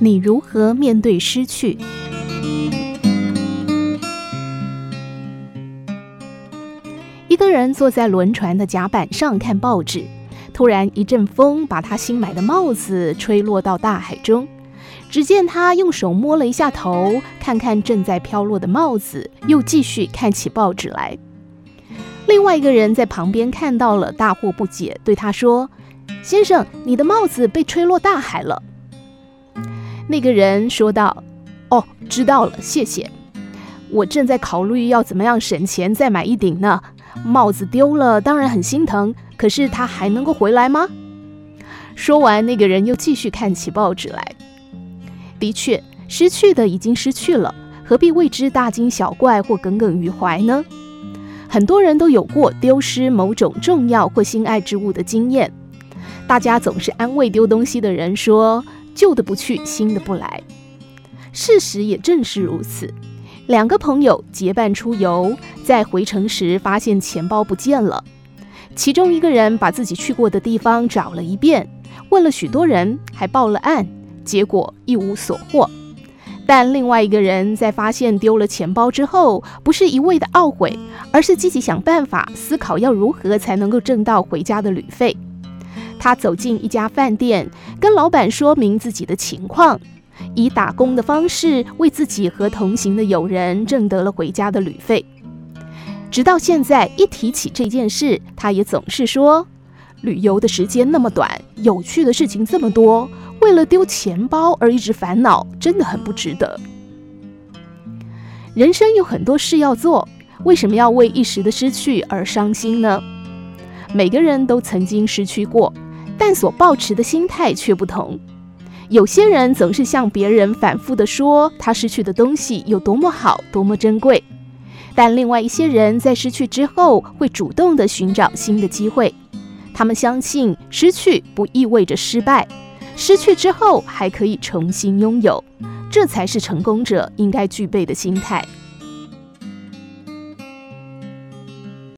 你如何面对失去？一个人坐在轮船的甲板上看报纸，突然一阵风把他新买的帽子吹落到大海中。只见他用手摸了一下头，看看正在飘落的帽子，又继续看起报纸来。另外一个人在旁边看到了，大惑不解，对他说：“先生，你的帽子被吹落大海了。”那个人说道：“哦，知道了，谢谢。我正在考虑要怎么样省钱再买一顶呢。”帽子丢了，当然很心疼。可是它还能够回来吗？说完，那个人又继续看起报纸来。的确，失去的已经失去了，何必为之大惊小怪或耿耿于怀呢？很多人都有过丢失某种重要或心爱之物的经验。大家总是安慰丢东西的人说：“旧的不去，新的不来。”事实也正是如此。两个朋友结伴出游，在回程时发现钱包不见了。其中一个人把自己去过的地方找了一遍，问了许多人，还报了案，结果一无所获。但另外一个人在发现丢了钱包之后，不是一味的懊悔，而是积极想办法，思考要如何才能够挣到回家的旅费。他走进一家饭店，跟老板说明自己的情况。以打工的方式为自己和同行的友人挣得了回家的旅费，直到现在一提起这件事，他也总是说：“旅游的时间那么短，有趣的事情这么多，为了丢钱包而一直烦恼，真的很不值得。”人生有很多事要做，为什么要为一时的失去而伤心呢？每个人都曾经失去过，但所抱持的心态却不同。有些人总是向别人反复地说他失去的东西有多么好，多么珍贵，但另外一些人在失去之后会主动地寻找新的机会。他们相信失去不意味着失败，失去之后还可以重新拥有，这才是成功者应该具备的心态。